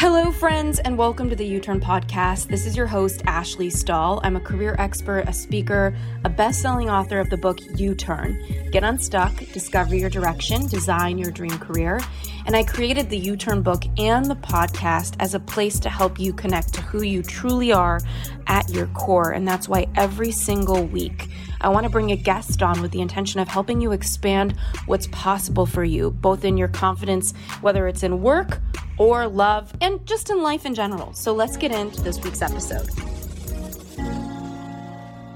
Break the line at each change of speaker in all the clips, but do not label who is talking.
Hello, friends, and welcome to the U Turn Podcast. This is your host, Ashley Stahl. I'm a career expert, a speaker, a best selling author of the book U Turn Get Unstuck, Discover Your Direction, Design Your Dream Career. And I created the U Turn book and the podcast as a place to help you connect to who you truly are at your core. And that's why every single week, I want to bring a guest on with the intention of helping you expand what's possible for you, both in your confidence, whether it's in work or love, and just in life in general. So let's get into this week's episode.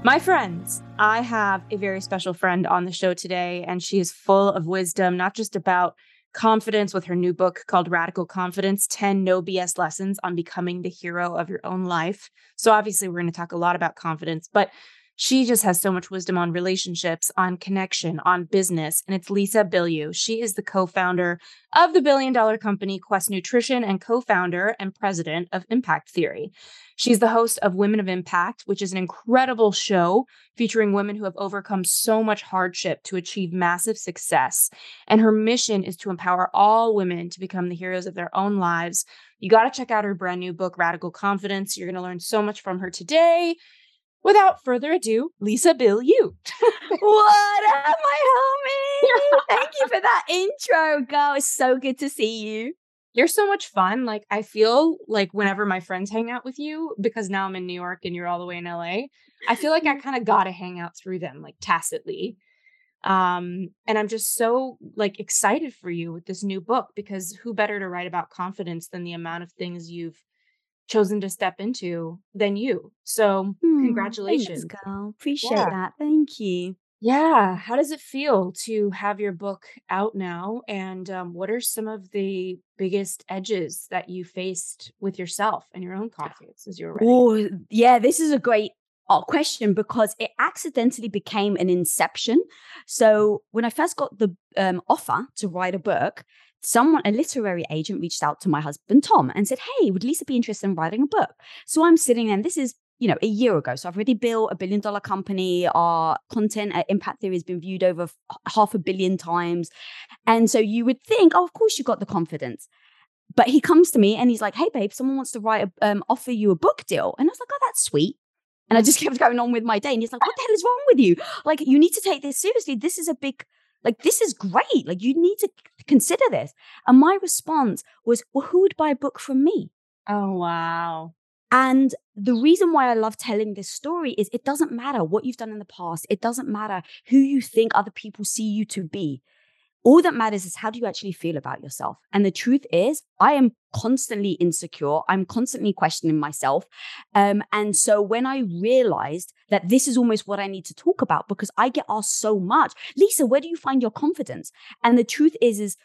My friends, I have a very special friend on the show today, and she is full of wisdom, not just about confidence with her new book called Radical Confidence 10 No BS Lessons on Becoming the Hero of Your Own Life. So, obviously, we're going to talk a lot about confidence, but she just has so much wisdom on relationships, on connection, on business. And it's Lisa Bilyeu. She is the co founder of the billion dollar company Quest Nutrition and co founder and president of Impact Theory. She's the host of Women of Impact, which is an incredible show featuring women who have overcome so much hardship to achieve massive success. And her mission is to empower all women to become the heroes of their own lives. You got to check out her brand new book, Radical Confidence. You're going to learn so much from her today. Without further ado, Lisa Bilyeu.
what up, my homie? Thank you for that intro, girl. It's so good to see you.
You're so much fun. Like, I feel like whenever my friends hang out with you, because now I'm in New York and you're all the way in LA, I feel like I kind of got to hang out through them, like tacitly. Um, and I'm just so like excited for you with this new book because who better to write about confidence than the amount of things you've chosen to step into than you. So,
Hmm,
congratulations.
Thanks, girl. Appreciate
Yeah.
that. Thank you.
Yeah. How does it feel to have your book out now? And um, what are some of the biggest edges that you faced with yourself and your own confidence as you were writing?
Oh, yeah, this is a great uh, question because it accidentally became an inception. So when I first got the um, offer to write a book, someone, a literary agent, reached out to my husband Tom and said, "Hey, would Lisa be interested in writing a book?" So I'm sitting there, and this is you know a year ago. So I've already built a billion dollar company. Our content at Impact Theory has been viewed over half a billion times, and so you would think, "Oh, of course you got the confidence." But he comes to me and he's like, "Hey, babe, someone wants to write a, um, offer you a book deal," and I was like, "Oh, that's sweet." And I just kept going on with my day. And he's like, what the hell is wrong with you? Like, you need to take this seriously. This is a big, like, this is great. Like, you need to consider this. And my response was, well, who would buy a book from me?
Oh, wow.
And the reason why I love telling this story is it doesn't matter what you've done in the past, it doesn't matter who you think other people see you to be. All that matters is how do you actually feel about yourself? And the truth is, I am constantly insecure. I'm constantly questioning myself. Um, and so when I realized that this is almost what I need to talk about, because I get asked so much, Lisa, where do you find your confidence? And the truth is, is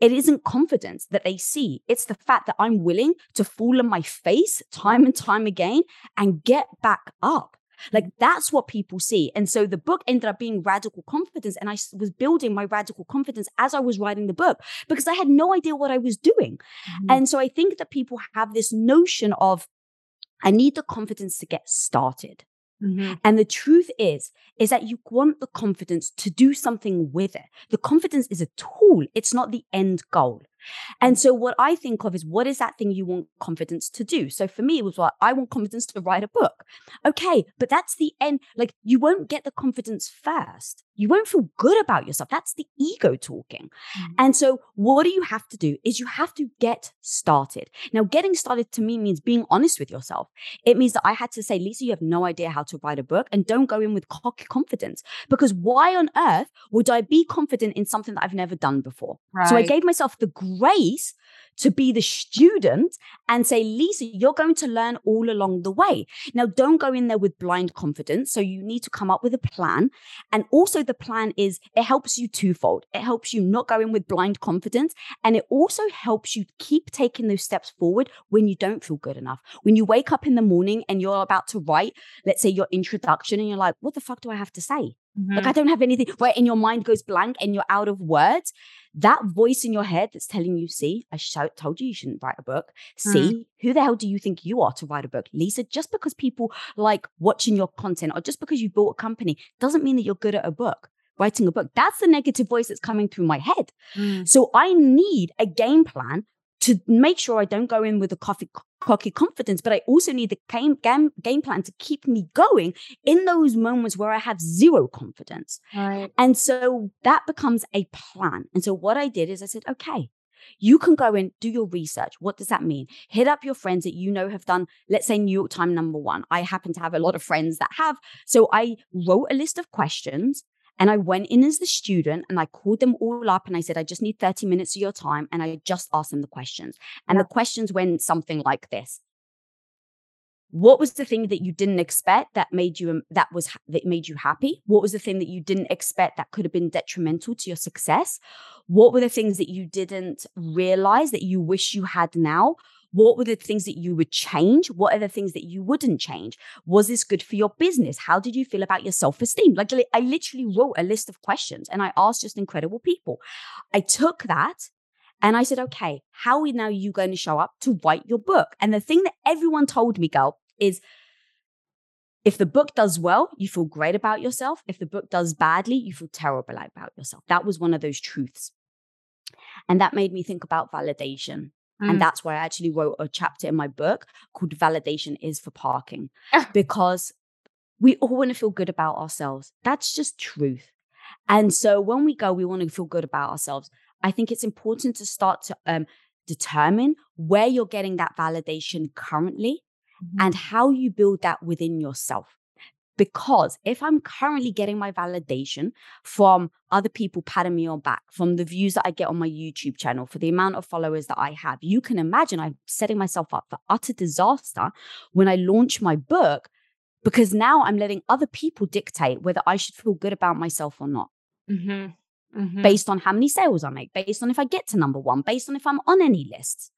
it isn't confidence that they see. It's the fact that I'm willing to fall on my face time and time again and get back up. Like that's what people see. And so the book ended up being radical confidence. And I was building my radical confidence as I was writing the book because I had no idea what I was doing.
Mhm.
And so I think that people have this notion of, I need the confidence to get started.
Mhm.
And the truth is, is that you want the confidence to do something with it. The confidence is a tool. It's not the end goal. And mm. so what I think of is what is that thing you want confidence to do? So for me, it was like, I want confidence to write a book. Okay, but that's the end. Like you won't get the confidence first. You won't feel good about yourself. That's the ego talking.
Mhm.
And so what do you have to do is you have to get started. Now, getting started to me means being honest with yourself. It means that I had to say, Lisa, you have no idea how to write a book and don't go in with cocky confidence because why on earth would I be confident in something that I've never done before? So I gave myself the grace to be the student and say, Lisa, you're going to learn all along the way. Now, don't go in there with blind confidence. So you need to come up with a plan. And also, the plan is it helps you twofold. It helps you not go in with blind confidence. And it also helps you keep taking those steps forward when you don't feel good enough. When you wake up in the morning and you're about to write, let's say your introduction, and you're like, what the fuck do I have to say? Like,
Mhm.
I don't have anything, right? in your mind goes blank and you're out of words. That voice in your head that's telling you, see, I sh- told you you shouldn't write a book. See, who the hell do you think you are to write a book? Lisa, just because people like watching your content or just because you built a company doesn't mean that you're good at a book. Writing a book, that's the negative voice that's coming through my head.
Mm.
So I need a game plan to make sure I don't go in with a coffee, cocky confidence, but I also need the game, game, game plan to keep me going in those moments where I have zero confidence.
Right.
And so that becomes a plan. And so what I did is I said, okay, you can go and do your research. What does that mean? Hit up your friends that you know have done, let's say, New York Time number one. I happen to have a lot of friends that have. So I wrote a list of questions and I went in as the student and I called them all up and I said, I just need 30 minutes of your time. And I just asked them the questions. And yeah. the questions went something like this. What was the thing that you didn't expect that made you um, that was that made you happy? What was the thing that you didn't expect that could have been detrimental to your success? What were the things that you didn't realize that you wish you had now? What were the things that you would change? What are the things that you wouldn't change? Was this good for your business? How did you feel about your self esteem? Like, I literally wrote a list of questions and I asked just incredible people. I took that and I said, okay, how are now you going to show up to write your book? And the thing that everyone told me, girl, is if the book does well, you feel great about yourself. If the book does badly, you feel terrible about yourself. That was one of those truths. And that made me think about validation. Mm. And that's why I actually wrote a chapter in my book called Validation is for Parking, because we all want to feel good about ourselves. That's just truth. And so when we go, we want to feel good about ourselves. I think it's important to start to um, determine where you're getting that validation currently mm-hmm. and how you build that within yourself. Because if I'm currently getting my validation from other people patting me on back, from the views that I get on my YouTube channel, for the amount of followers that I have, you can imagine I'm setting myself up for utter disaster when I launch my book because now I'm letting other people dictate whether I should feel good about myself or not. Mm-hmm mm-hmm. based on how many sales I make, based on if I get to number one, based on if I'm on any lists.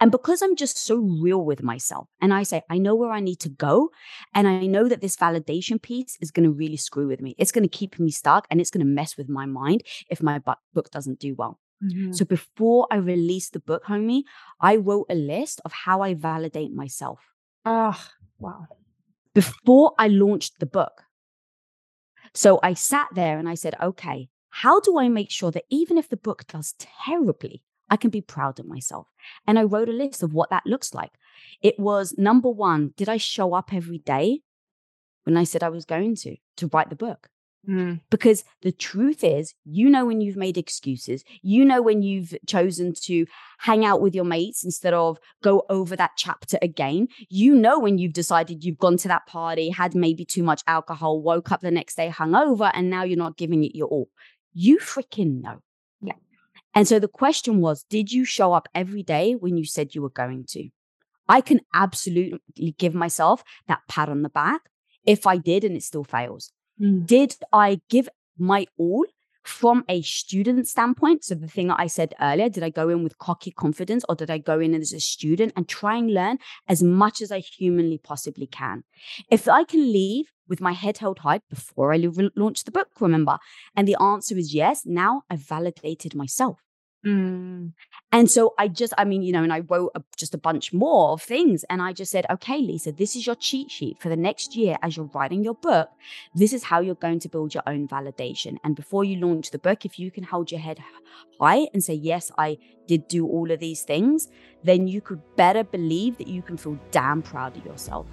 And because I'm just so real with myself and I say, I know where I need to go. And I know that this validation piece is going to really screw with me. It's going to keep me stuck and it's going to mess with my mind if my book doesn't do well. Mm-hmm. So before I released the book, homie, I wrote a list of how I validate myself.
Oh, wow.
Before I launched the book. So I sat there and I said, okay, how do I make sure that even if the book does terribly, I can be proud of myself? And I wrote a list of what that looks like. It was number one, did I show up every day when I said I was going to, to write the book? Mm. Because the truth is, you know when you've made excuses, you know when you've chosen to hang out with your mates instead of go over that chapter again. You know when you've decided you've gone to that party, had maybe too much alcohol, woke up the next day hungover, and now you're not giving it your all. You freaking know.
Yeah.
And so the question was Did you show up every day when you said you were going to? I can absolutely give myself that pat on the back if I did and it still fails. Mm. Did I give my all from a student standpoint? So, the thing that I said earlier, did I go in with cocky confidence or did I go in as a student and try and learn as much as I humanly possibly can? If I can leave with my head held high before I launched the book, remember? And the answer is yes. Now I've validated myself. Mm. And so I just, I mean, you know, and I wrote a, just a bunch more of things. And I just said, okay, Lisa, this is your cheat sheet for the next year as you're writing your book. This is how you're going to build your own validation. And before you launch the book, if you can hold your head high and say, yes, I did do all of these things, then you could better believe that you can feel damn proud of yourself.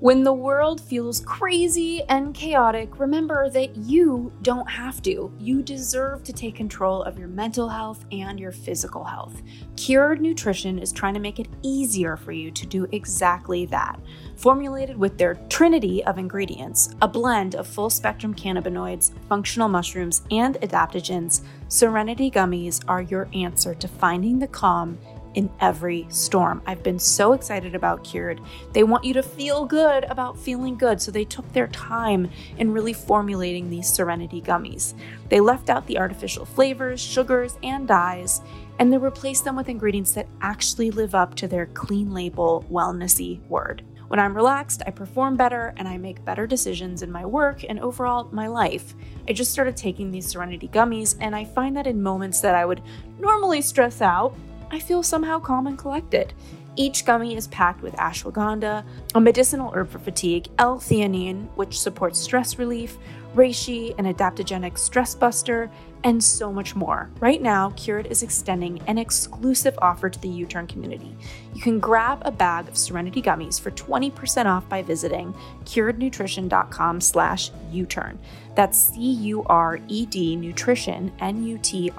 When the world feels crazy and chaotic, remember that you don't have to. You deserve to take control of your mental health and your physical health. Cured Nutrition is trying to make it easier for you to do exactly that. Formulated with their trinity of ingredients, a blend of full spectrum cannabinoids, functional mushrooms, and adaptogens, Serenity Gummies are your answer to finding the calm in every storm. I've been so excited about Cured. They want you to feel good about feeling good, so they took their time in really formulating these Serenity gummies. They left out the artificial flavors, sugars, and dyes, and they replaced them with ingredients that actually live up to their clean label, wellnessy word. When I'm relaxed, I perform better and I make better decisions in my work and overall my life. I just started taking these Serenity gummies, and I find that in moments that I would normally stress out, I feel somehow calm and collected. Each gummy is packed with ashwagandha, a medicinal herb for fatigue, L-theanine, which supports stress relief,
reishi, an adaptogenic stress buster, and so much more. Right now, Cured is extending an exclusive offer to the U Turn community. You can grab a bag of Serenity gummies for 20% off by visiting curednutrition.com slash U-turn. That's C-U-R-E-D nutrition, N-U-T-R-I-T-I-O-N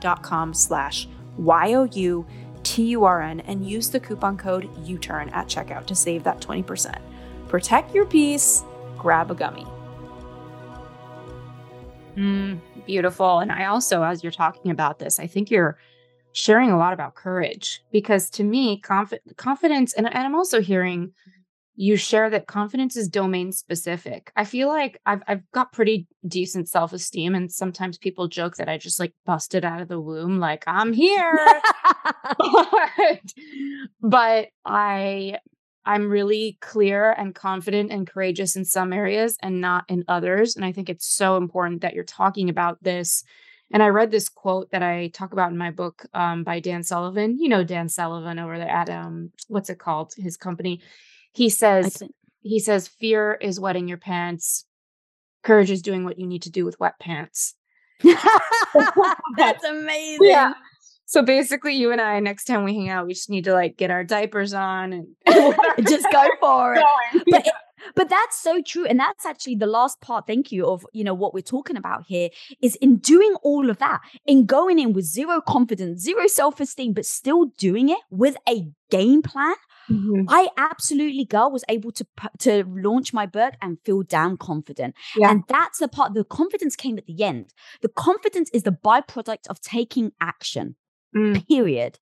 dot com slash Y-O-U-T-U-R-N and use the coupon code U-turn at checkout to save that 20%. Protect your peace, grab a gummy.
Mm, beautiful. And I also, as you're talking about this, I think you're sharing a lot about courage because to me, confi- confidence, and, and I'm also hearing you share that confidence is domain specific. I feel like I've I've got pretty decent self esteem, and sometimes people joke that I just like busted out of the womb, like I'm here. but, but I I'm really clear and confident and courageous in some areas and not in others. And I think it's so important that you're talking about this. And I read this quote that I talk about in my book um, by Dan Sullivan. You know Dan Sullivan over there at um, what's it called? His company. He says he says fear is wetting your pants. Courage is doing what you need to do with wet pants.
That's amazing.
Yeah. So basically, you and I, next time we hang out, we just need to like get our diapers on and
just go for it. But, it, but that's so true, and that's actually the last part. Thank you of you know what we're talking about here is in doing all of that, in going in with zero confidence, zero self esteem, but still doing it with a game plan. Mm-hmm. I absolutely, girl, was able to to launch my book and feel damn confident. Yeah. And that's the part. The confidence came at the end. The confidence is the byproduct of taking action. Mm. Period.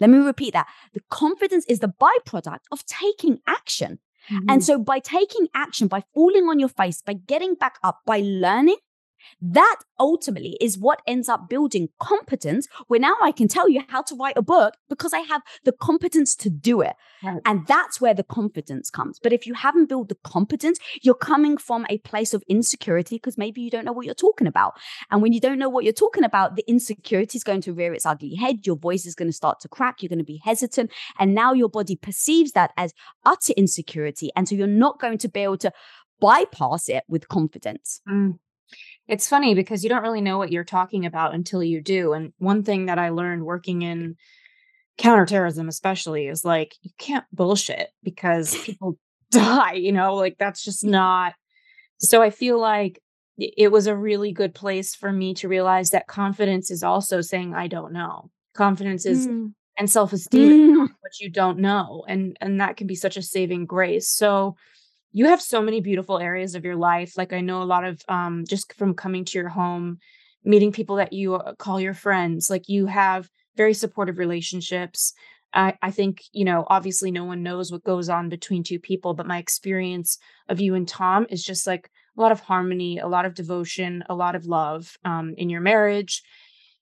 Let me repeat that. The confidence is the byproduct of taking action. Mm-hmm. And so, by taking action, by falling on your face, by getting back up, by learning, that ultimately is what ends up building competence where now I can tell you how to write a book because I have the competence to do it. Right. And that's where the confidence comes. But if you haven't built the competence, you're coming from a place of insecurity because maybe you don't know what you're talking about. And when you don't know what you're talking about, the insecurity is going to rear its ugly head. Your voice is going to start to crack. You're going to be hesitant. And now your body perceives that as utter insecurity. And so you're not going to be able to bypass it with confidence.
Mm. It's funny because you don't really know what you're talking about until you do. And one thing that I learned working in counterterrorism, especially, is like you can't bullshit because people die, you know, like that's just not. So I feel like it was a really good place for me to realize that confidence is also saying, I don't know. Confidence is. Mm. And self-esteem mm. what you don't know and and that can be such a saving grace so you have so many beautiful areas of your life. Like I know a lot of um, just from coming to your home, meeting people that you uh, call your friends. Like you have very supportive relationships. I, I think you know obviously no one knows what goes on between two people, but my experience of you and Tom is just like a lot of harmony, a lot of devotion, a lot of love um, in your marriage,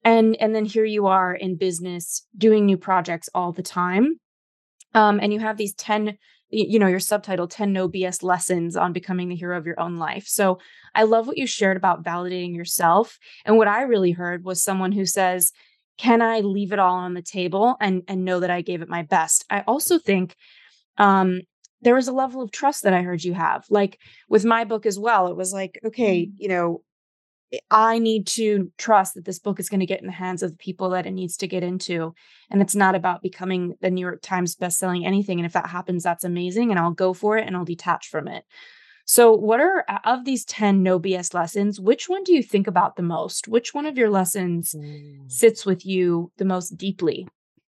and and then here you are in business doing new projects all the time, um, and you have these ten you know your subtitle 10 no bs lessons on becoming the hero of your own life. So i love what you shared about validating yourself and what i really heard was someone who says can i leave it all on the table and and know that i gave it my best? I also think um there was a level of trust that i heard you have. Like with my book as well it was like okay mm. you know I need to trust that this book is going to get in the hands of the people that it needs to get into. And it's not about becoming the New York Times bestselling anything. And if that happens, that's amazing. And I'll go for it and I'll detach from it. So, what are of these 10 no BS lessons? Which one do you think about the most? Which one of your lessons mm. sits with you the most deeply?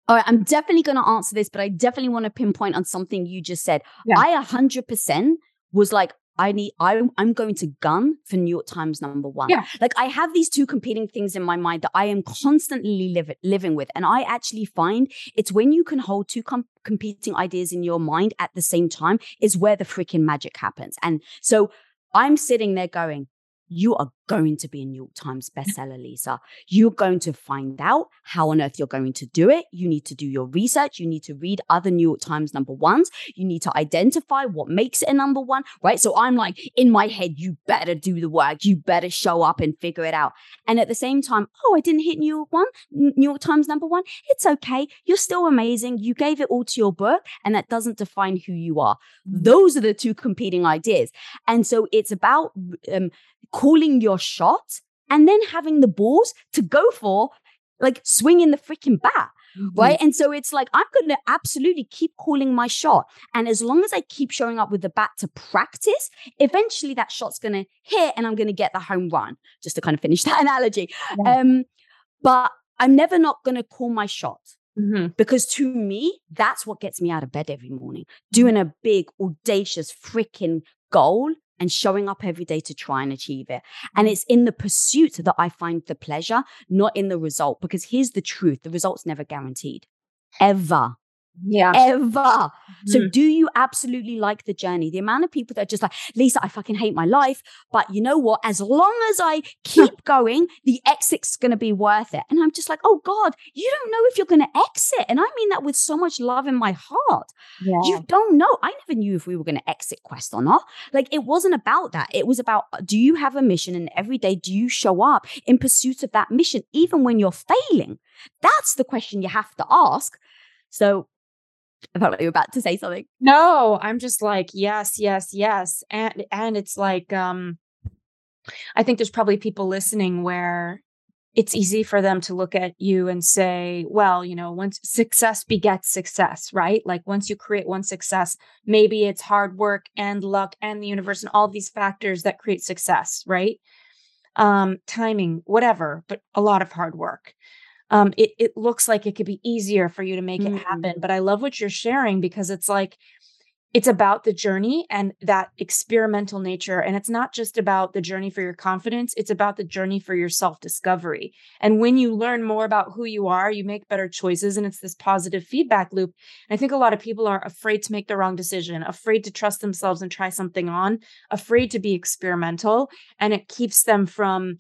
All right, I'm definitely going to answer this, but I definitely want to pinpoint on something you just said. Yeah. I 100% was like, I need I I'm going to gun for New York Times number one. Yeah. Like I have these two competing things in my mind that I am constantly live, living with. And I actually find it's when you can hold two com- competing ideas in your mind at the same time is where the freaking magic happens. And so I'm sitting there going, you are going to be a New York Times bestseller, Lisa. You're going to find out how on earth you're going to do it. You need to do your research. You need to read other New York Times number ones. You need to identify what makes it a number one, right? So I'm like, in my head, you better do the work. You better show up and figure it out. And at the same time, oh, I didn't hit New York one, New York Times number one. It's okay. You're still amazing. You gave it all to your book, and that doesn't define who you are. Mm. Those are the two competing ideas. And so it's about um, calling your shot and then having the balls to go for like swinging the freaking bat. Mm-hmm. Right. And so it's like, I'm going to absolutely keep calling my shot. And as long as I keep showing up with the bat to practice, eventually that shot's going to hit and I'm going to get the home run, just to kind of finish that analogy. Yeah. Um, but I'm never not going to call my shot. Mm-hmm. Because to me, that's what gets me out of bed every morning. Doing a big, audacious, freaking goal and showing up every day to try and achieve it. And mm. it's in the pursuit that I find the pleasure, not in the result. Because here's the truth the result's never guaranteed, ever.
Yeah.
Ever. Mm-hmm. So do you absolutely like the journey? The amount of people that are just like, Lisa, I fucking hate my life. But you know what? As long as I keep going, the exit's gonna be worth it. And I'm just like, oh God, you don't know if you're gonna exit. And I mean that with so much love in my heart. Yeah. You don't know. I never knew if we were gonna exit Quest or not. Like it wasn't about that. It was about do you have a mission and every day do you show up in pursuit of that mission, even when you're failing? That's the question you have to ask. So I felt like you were about to say something.
No, I'm just like, yes, yes, yes. And and it's like um I think there's probably people listening where it's easy for them to look at you and say, well, you know, once success begets success, right? Like once you create one success, maybe it's hard work and luck and the universe and all these factors that create success, right? Um, timing, whatever, but a lot of hard work um, it, it looks like it could be easier for you to make mm-hmm. it happen. But I love what you're sharing because it's like, it's about the journey and that experimental nature. And it's not just about the journey for your confidence, it's about the journey for your self discovery. And when you learn more about who you are, you make better choices. And it's this positive feedback loop. And I think a lot of people are afraid to make the wrong decision, afraid to trust themselves and try something on, afraid to be experimental. And it keeps them from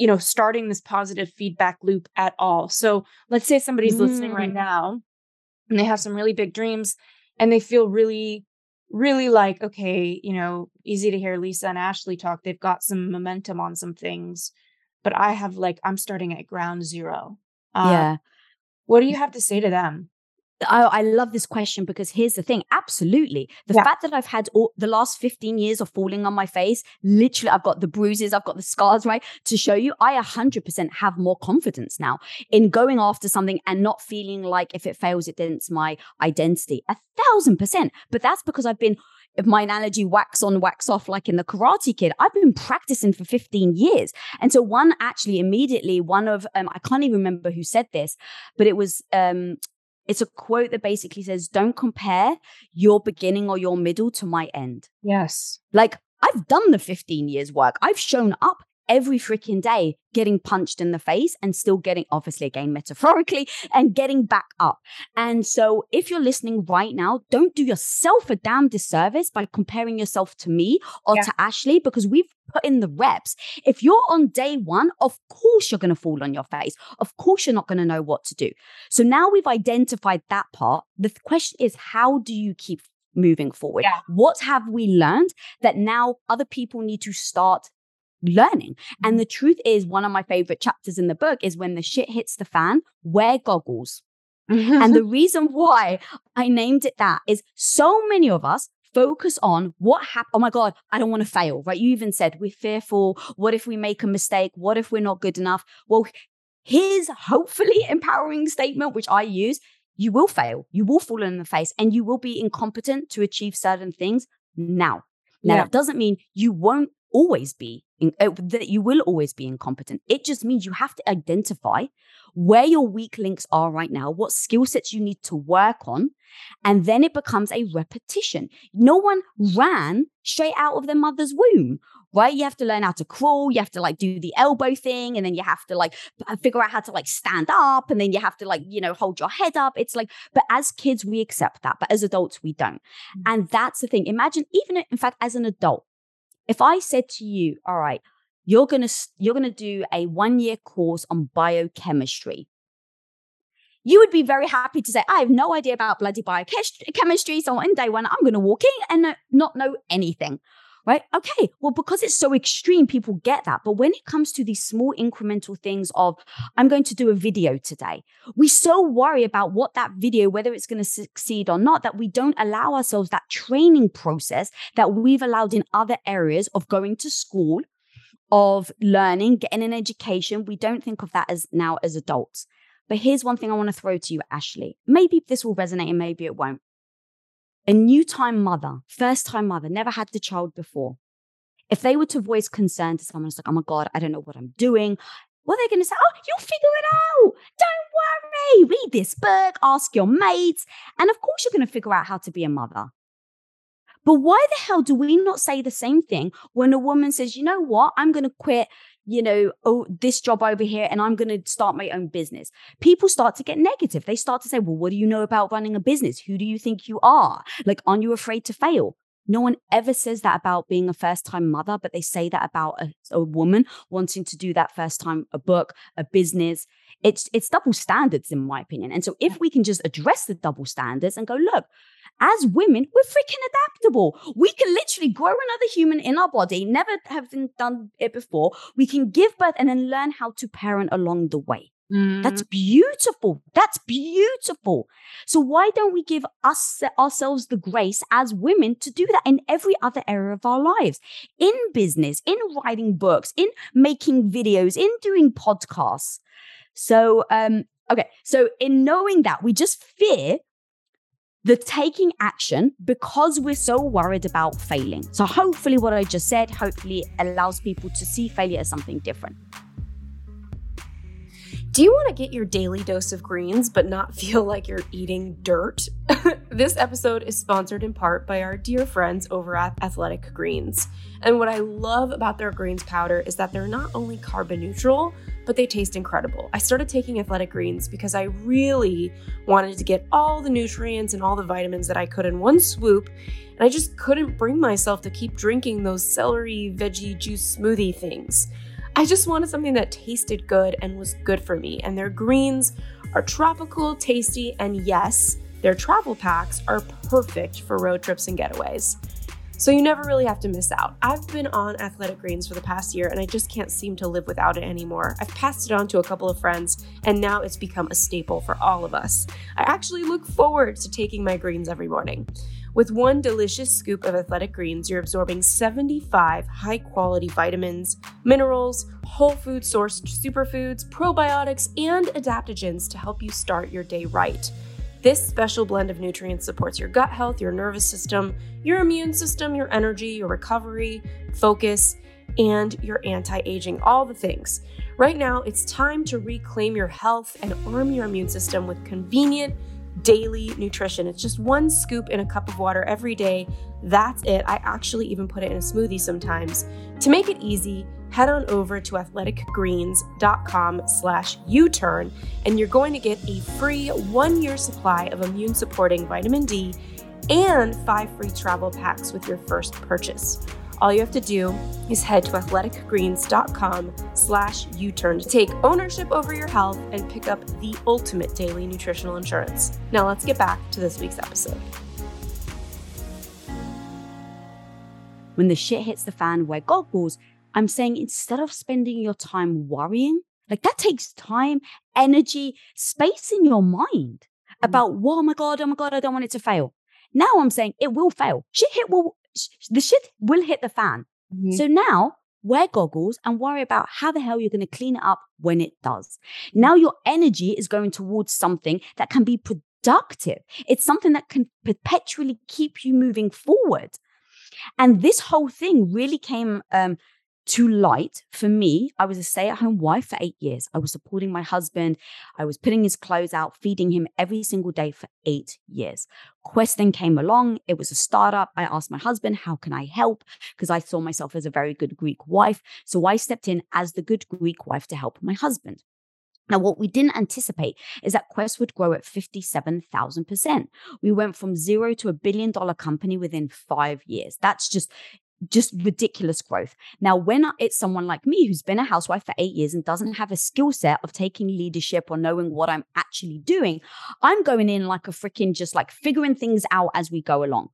you know starting this positive feedback loop at all so let's say somebody's mm. listening right mm. now and they have some really big dreams and they feel really really like okay you know easy to hear lisa and ashley talk they've got some momentum on some things but i have like i'm starting at ground zero
uh, yeah
what do you have to say to them
I, I, love this question because here's the thing. Absolutely. The yeah. fact that I've had all, the last 15 years of falling on my face, literally, I've got the bruises, I've got the scars, right? To show you, I 100% have more confidence now in going after something and not feeling like if it fails, it dents my identity. A thousand percent. But that's because I've been if my analogy wax on, wax off, like in the Karate Kid, I've been practicing for 15 years. And so, one actually immediately, one of, um, I can't even remember who said this, but it was um, it's a quote that basically says, Don't compare your beginning or your middle to my end.
Yes.
Like, I've done the 15 years work. I've shown up every freaking day getting punched in the face and still getting, obviously, again, metaphorically, and getting back up. And so, if you're listening right now, don't do yourself a damn disservice by comparing yourself to me or yeah. to Ashley because we've put in the reps. If you're on day one, of course you're going to fall on your face. Of course you're not going to know what to do. So now we've identified that part. The question is, how do you keep moving forward? Yeah. What have we learned that now other people need to start learning. And mm-hmm. the truth is, one of my favorite chapters in the book is when the shit hits the fan, wear goggles. and the reason why I named it that is so many of us focus on what happened. Oh my God, I don't want to fail, right? You even said we're fearful. What if we make a mistake? What if we're not good enough? Well, here's hopefully empowering statement, which I use. You will fail. You will fall in the face and you will be incompetent to achieve certain things now. Now, yeah. that doesn't mean you won't always be in, uh, that you will always be incompetent. It just means you have to identify where your weak links are right now, what skill sets you need to work on, and then it becomes a repetition. No one ran straight out of their mother's womb, right? You have to learn how to crawl, you have to like do the elbow thing, and then you have to like figure out how to like stand up, and then you have to like, you know, hold your head up. It's like, but as kids, we accept that, but as adults, we don't. Mm. And that's the thing. Imagine, even in fact, as an adult, if I said to you, all right, you're going to you're going to do a 1 year course on biochemistry. You would be very happy to say, I have no idea about bloody biochemistry. So on day one, I'm going to walk in and not know anything right? Okay, well, because it's so extreme, people get that. But when it comes to these small incremental things of, I'm going to do a video today, we so worry about what that video, whether it's going to succeed or not, that we don't allow ourselves that training process that we've allowed in other areas of going to school, of learning, getting an education. We don't think of that as now as adults. But here's one thing I want to throw to you, Ashley. Maybe this will resonate and maybe it won't a new time mother, first time mother, never had the child before, if they were to voice concern to someone, it's like, oh my God, I don't know what I'm doing. What are they going to say? Oh, you'll figure it out. Don't worry. Read this book, ask your mates. And of course, you're going to figure out how to be a mother. But why the hell do we not say the same thing when a woman says, you know what, I'm going to quit you know, oh, this job over here and I'm going to start my own business. People start to get negative. They start to say, well, what do you know about running a business? Who do you think you are? Like, aren't you afraid to fail? No one ever says that about being a first time mother, but they say that about a, a, woman wanting to do that first time, a book, a business. It's it's double standards, in my opinion. And so if we can just address the double standards and go, look, as women, we're freaking adaptable. We can literally grow another human in our body, never having done it before. We can give birth and then learn how to parent along the way. Mm. That's beautiful. That's beautiful. So why don't we give us ourselves the grace as women to do that in every other area of our lives? In business, in writing books, in making videos, in doing podcasts. So um okay, so in knowing that we just fear the taking action because we're so worried about failing. So, hopefully, what I just said, hopefully, allows people to see failure as something different.
Do you want to get your daily dose of greens but not feel like you're eating dirt? this episode is sponsored in part by our dear friends over at Athletic Greens. And what I love about their greens powder is that they're not only carbon neutral, but they taste incredible. I started taking Athletic Greens because I really wanted to get all the nutrients and all the vitamins that I could in one swoop. And I just couldn't bring myself to keep drinking those celery veggie juice smoothie things. I just wanted something that tasted good and was good for me. And their greens are tropical, tasty, and yes, their travel packs are perfect for road trips and getaways. So you never really have to miss out. I've been on Athletic Greens for the past year and I just can't seem to live without it anymore. I've passed it on to a couple of friends and now it's become a staple for all of us. I actually look forward to taking my greens every morning. With one delicious scoop of athletic greens, you're absorbing 75 high quality vitamins, minerals, whole food sourced superfoods, probiotics, and adaptogens to help you start your day right. This special blend of nutrients supports your gut health, your nervous system, your immune system, your energy, your recovery, focus, and your anti aging, all the things. Right now, it's time to reclaim your health and arm your immune system with convenient, daily nutrition. It's just one scoop in a cup of water every day. That's it. I actually even put it in a smoothie sometimes. To make it easy, head on over to athleticgreens.com slash U-turn and you're going to get a free one-year supply of immune supporting vitamin D and five free travel packs with your first purchase all you have to do is head to athleticgreens.com slash u-turn to take ownership over your health and pick up the ultimate daily nutritional insurance. Now let's get back to this week's episode.
When the shit hits the fan, wear goggles. I'm saying instead of spending your time worrying, like that takes time, energy, space in your mind mm. about, oh my God, oh my God, I don't want it to fail. Now I'm saying it will fail. Shit hit will the shit will hit the fan. Mm-hmm. So now wear goggles and worry about how the hell you're going to clean it up when it does. Now your energy is going towards something that can be productive. It's something that can perpetually keep you moving forward. And this whole thing really came um, to light for me. I was a stay at home wife for eight years. I was supporting my husband. I was putting his clothes out, feeding him every single day for eight years. Quest then came along. It was a startup. I asked my husband, How can I help? Because I saw myself as a very good Greek wife. So I stepped in as the good Greek wife to help my husband. Now, what we didn't anticipate is that Quest would grow at 57,000%. We went from zero to a billion dollar company within five years. That's just just ridiculous growth. Now, when it's someone like me who's been a housewife for eight years and doesn't mm. have a skill set of taking leadership or knowing what I'm actually doing, I'm going in like a freaking just like figuring things out as we go along.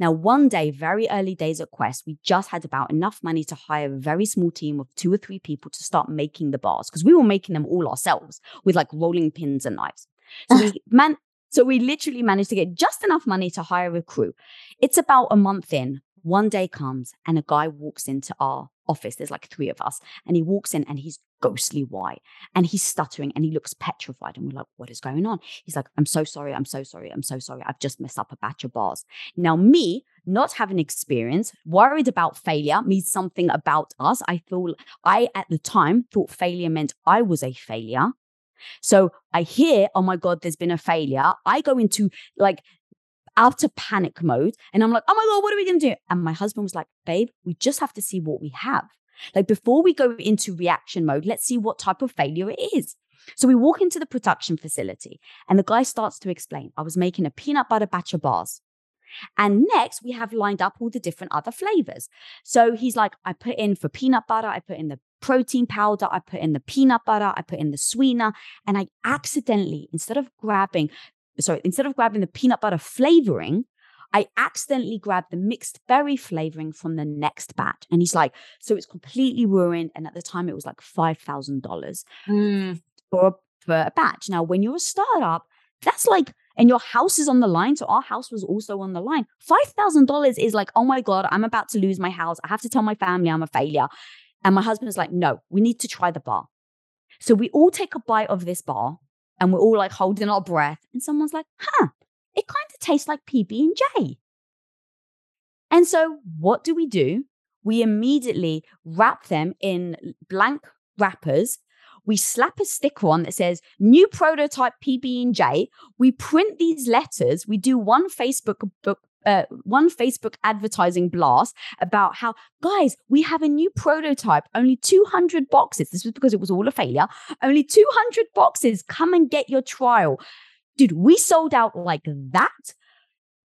Now, one day, very early days at Quest, we just had about enough money to hire a very small team of two or three people to start making the bars because we were making them all ourselves with like rolling pins and knives. So we man, so we literally managed to get just enough money to hire a crew. It's about a month in. One day comes and a guy walks into our office. There's like three of us. And he walks in and he's ghostly white and he's stuttering and he looks petrified. And we're like, what is going on? He's like, I'm so sorry. I'm so sorry. I'm so sorry. I've just messed up a batch of bars. Now, me not having experience, worried about failure means something about us. I feel I at the time thought failure meant I was a failure. So I hear, oh my God, there's been a failure. I go into like outer panic mode and I'm like, oh my God, what are we going to do? And my husband was like, babe, we just have to see what we have. Like before we go into reaction mode, let's see what type of failure it is. So we walk into the production facility and the guy starts to explain, I was making a peanut butter batch of bars. And next, we have lined up all the different other flavors. So he's like, I put in for peanut butter, I put in the protein powder, I put in the peanut butter, I put in the sweetener, and I accidentally, instead of grabbing, sorry, instead of grabbing the peanut butter flavoring, I accidentally grabbed the mixed berry flavoring from the next batch. And he's like, so it's completely ruined. And at the time, it was like $5,000 mm. for, for a batch. Now, when you're a startup, that's like, and your house is on the line. So our house was also on the line. $5,000 is like, oh my God, I'm about to lose my house. I have to tell my family I'm a failure. And my husband is like, no, we need to try the bar. So we all take a bite of this bar and we're all like holding our breath. And someone's like, huh, it kind of tastes like PB and so what do we do? We immediately wrap them in blank wrappers. We slap a sticker on that says new prototype PB and J. We print these letters. We do one Facebook book uh, one Facebook advertising blast about how, guys, we have a new prototype, only 200 boxes. This was because it was all a failure. Only 200 boxes. Come and get your trial. Dude, we sold out like that.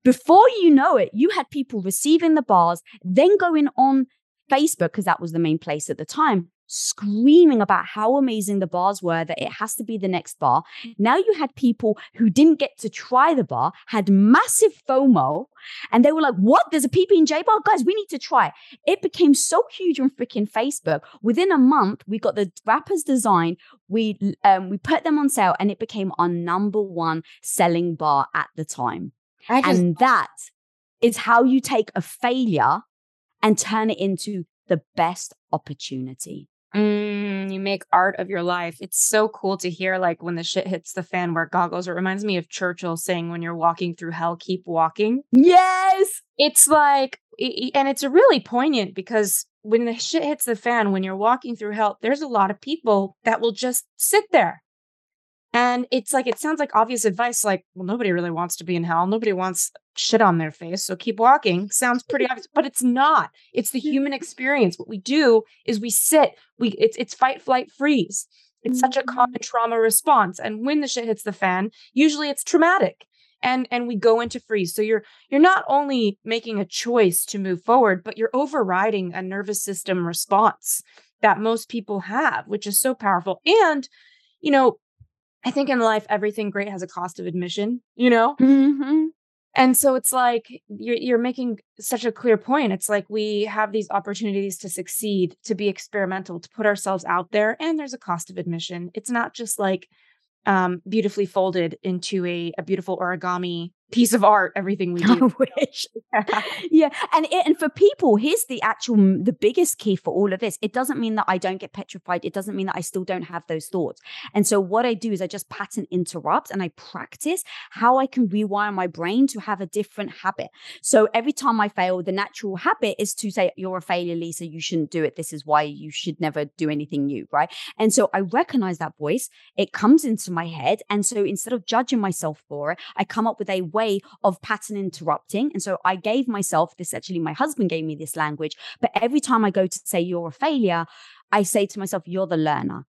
Before you know it, you had people receiving the bars, then going on Facebook, because that was the main place at the time, screaming about how amazing the bars were, that it has to be the next bar. Now you had people who didn't get to try the bar, had massive FOMO, and they were like, What? There's a PB&J bar? Guys, we need to try it. It became so huge on freaking Facebook. Within a month, we got the wrappers design, we um, we put them on sale, and it became our number one selling bar at the time. Just- and that is how you take a failure and turn it into the best opportunity.
Mm, you make art of your life. It's so cool to hear, like when the shit hits the fan, wear goggles. It reminds me of Churchill saying, "When you're walking through hell, keep walking."
Yes,
it's like, and it's really poignant because when the shit hits the fan, when you're walking through hell, there's a lot of people that will just sit there and it's like, it sounds like obvious advice like, well, nobody really wants to be in hell. Nobody wants shit on their face. So keep walking. Sounds pretty obvious, but it's not. It's the human experience. What we do is we sit, we it's it's fight, flight, freeze. It's such a common mm. trauma response. And when the shit hits the fan, usually it's traumatic. And and we go into freeze. So you're you're not only making a choice to move forward, but you're overriding a nervous system response that most people have, which is so powerful. And you know, I think in life, everything great has a cost of admission, you know? Mm-hmm. And so it's like you're, you're making such a clear point. It's like we have these opportunities to succeed, to be experimental, to put ourselves out there, and there's a cost of admission. It's not just like um, beautifully folded into a, a beautiful origami piece of art everything we do.
I wish. yeah, and it, and for people, here's the actual the biggest key for all of this. It doesn't mean that I don't get petrified. It doesn't mean that I still don't have those thoughts. And so what I do is I just pattern interrupt and I practice how I can rewire my brain to have a different habit. So every time I fail, the natural habit is to say, "You're a failure, Lisa. You shouldn't do it. This is why you should never do anything new." Right? And so I recognize that voice. It comes into my head, and so instead of judging myself for it, I come up with a way of pattern interrupting. And so I gave myself this actually, my husband gave me this language. But every time I go to say you're a failure, I say to myself, you're the learner.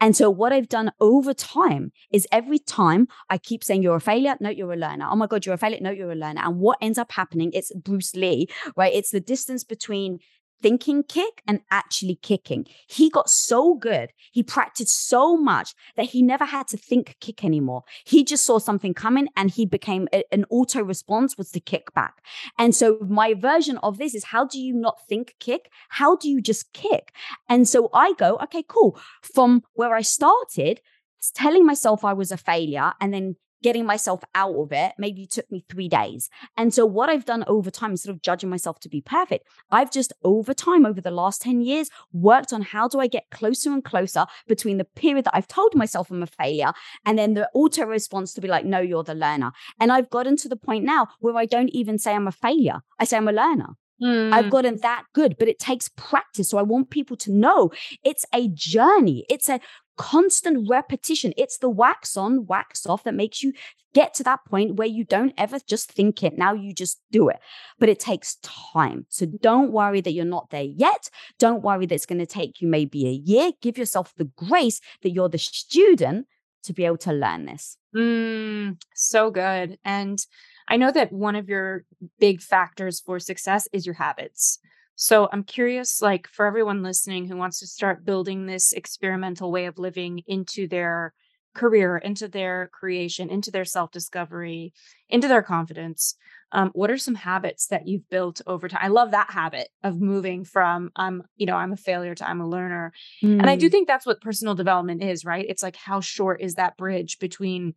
And so what I've done over time is every time I keep saying you're a failure, no, you're a learner. Oh my God, you're a failure, no, you're a learner. And what ends up happening, it's Bruce Lee, right? It's the distance between thinking kick and actually kicking. He got so good. He practiced so much that he never had to think kick anymore. He just saw something coming and he became a, an auto response was to kick back. And so my version of this is how do you not think kick? How do you just kick? And so I go, okay, cool. From where I started, telling myself I was a failure and then getting myself out of it maybe took me three days. And so, what I've done over time, instead of judging myself to be perfect, I've just over time, over the last 10 years, worked on how do I get closer and closer between the period that I've told myself I'm a failure and then the auto response to be like, no, you're the learner. And I've gotten to the point now where I don't even say I'm a failure, I say I'm a learner. Mm. I've gotten that good, but it takes practice. So I want people to know it's a journey. It's a constant repetition. It's the wax on, wax off that makes you get to that point where you don't ever just think it. Now you just do it. But it takes time. So don't worry that you're not there yet. Don't worry that it's going to take you maybe a year. Give yourself the grace that you're the student to be able to learn this.
Mm, so good. And I know that one of your big factors for success is your habits. So I'm curious, like for everyone listening who wants to start building this experimental way of living into their career, into their creation, into their self discovery, into their confidence. Um, what are some habits that you've built over time? I love that habit of moving from I'm, you know, I'm a failure to I'm a learner. Mm. And I do mm. think that's what personal development is, right? It's like how short is that bridge between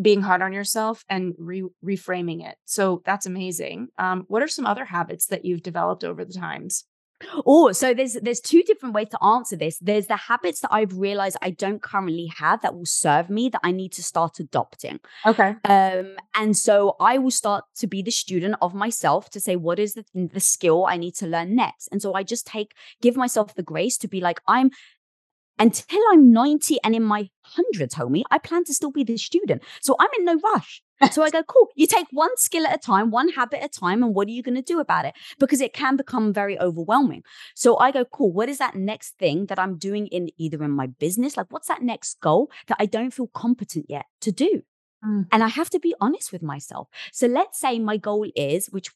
being hard on yourself and re- reframing it. So that's amazing. Um, what are some other habits that you've developed over the times?
Oh, so there's there's two different ways to answer this. There's the habits that I've realized I don't currently have that will serve me that I need to start adopting.
Okay.
Um, and so I will start to be the student of myself to say what is the the skill I need to learn next. And so I just take give myself the grace to be like I'm until I'm 90 and in my hundreds, homie, I plan to still be the student. So I'm in no rush. so I go, cool. You take one skill at a time, one habit at a time, and what are you going to do about it? Because it can become very overwhelming. So I go, cool. What is that next thing that I'm doing in either in my business? Like, what's that next goal that I don't feel competent yet to do? Mm. And I have to be honest with myself. So let's say my goal is, which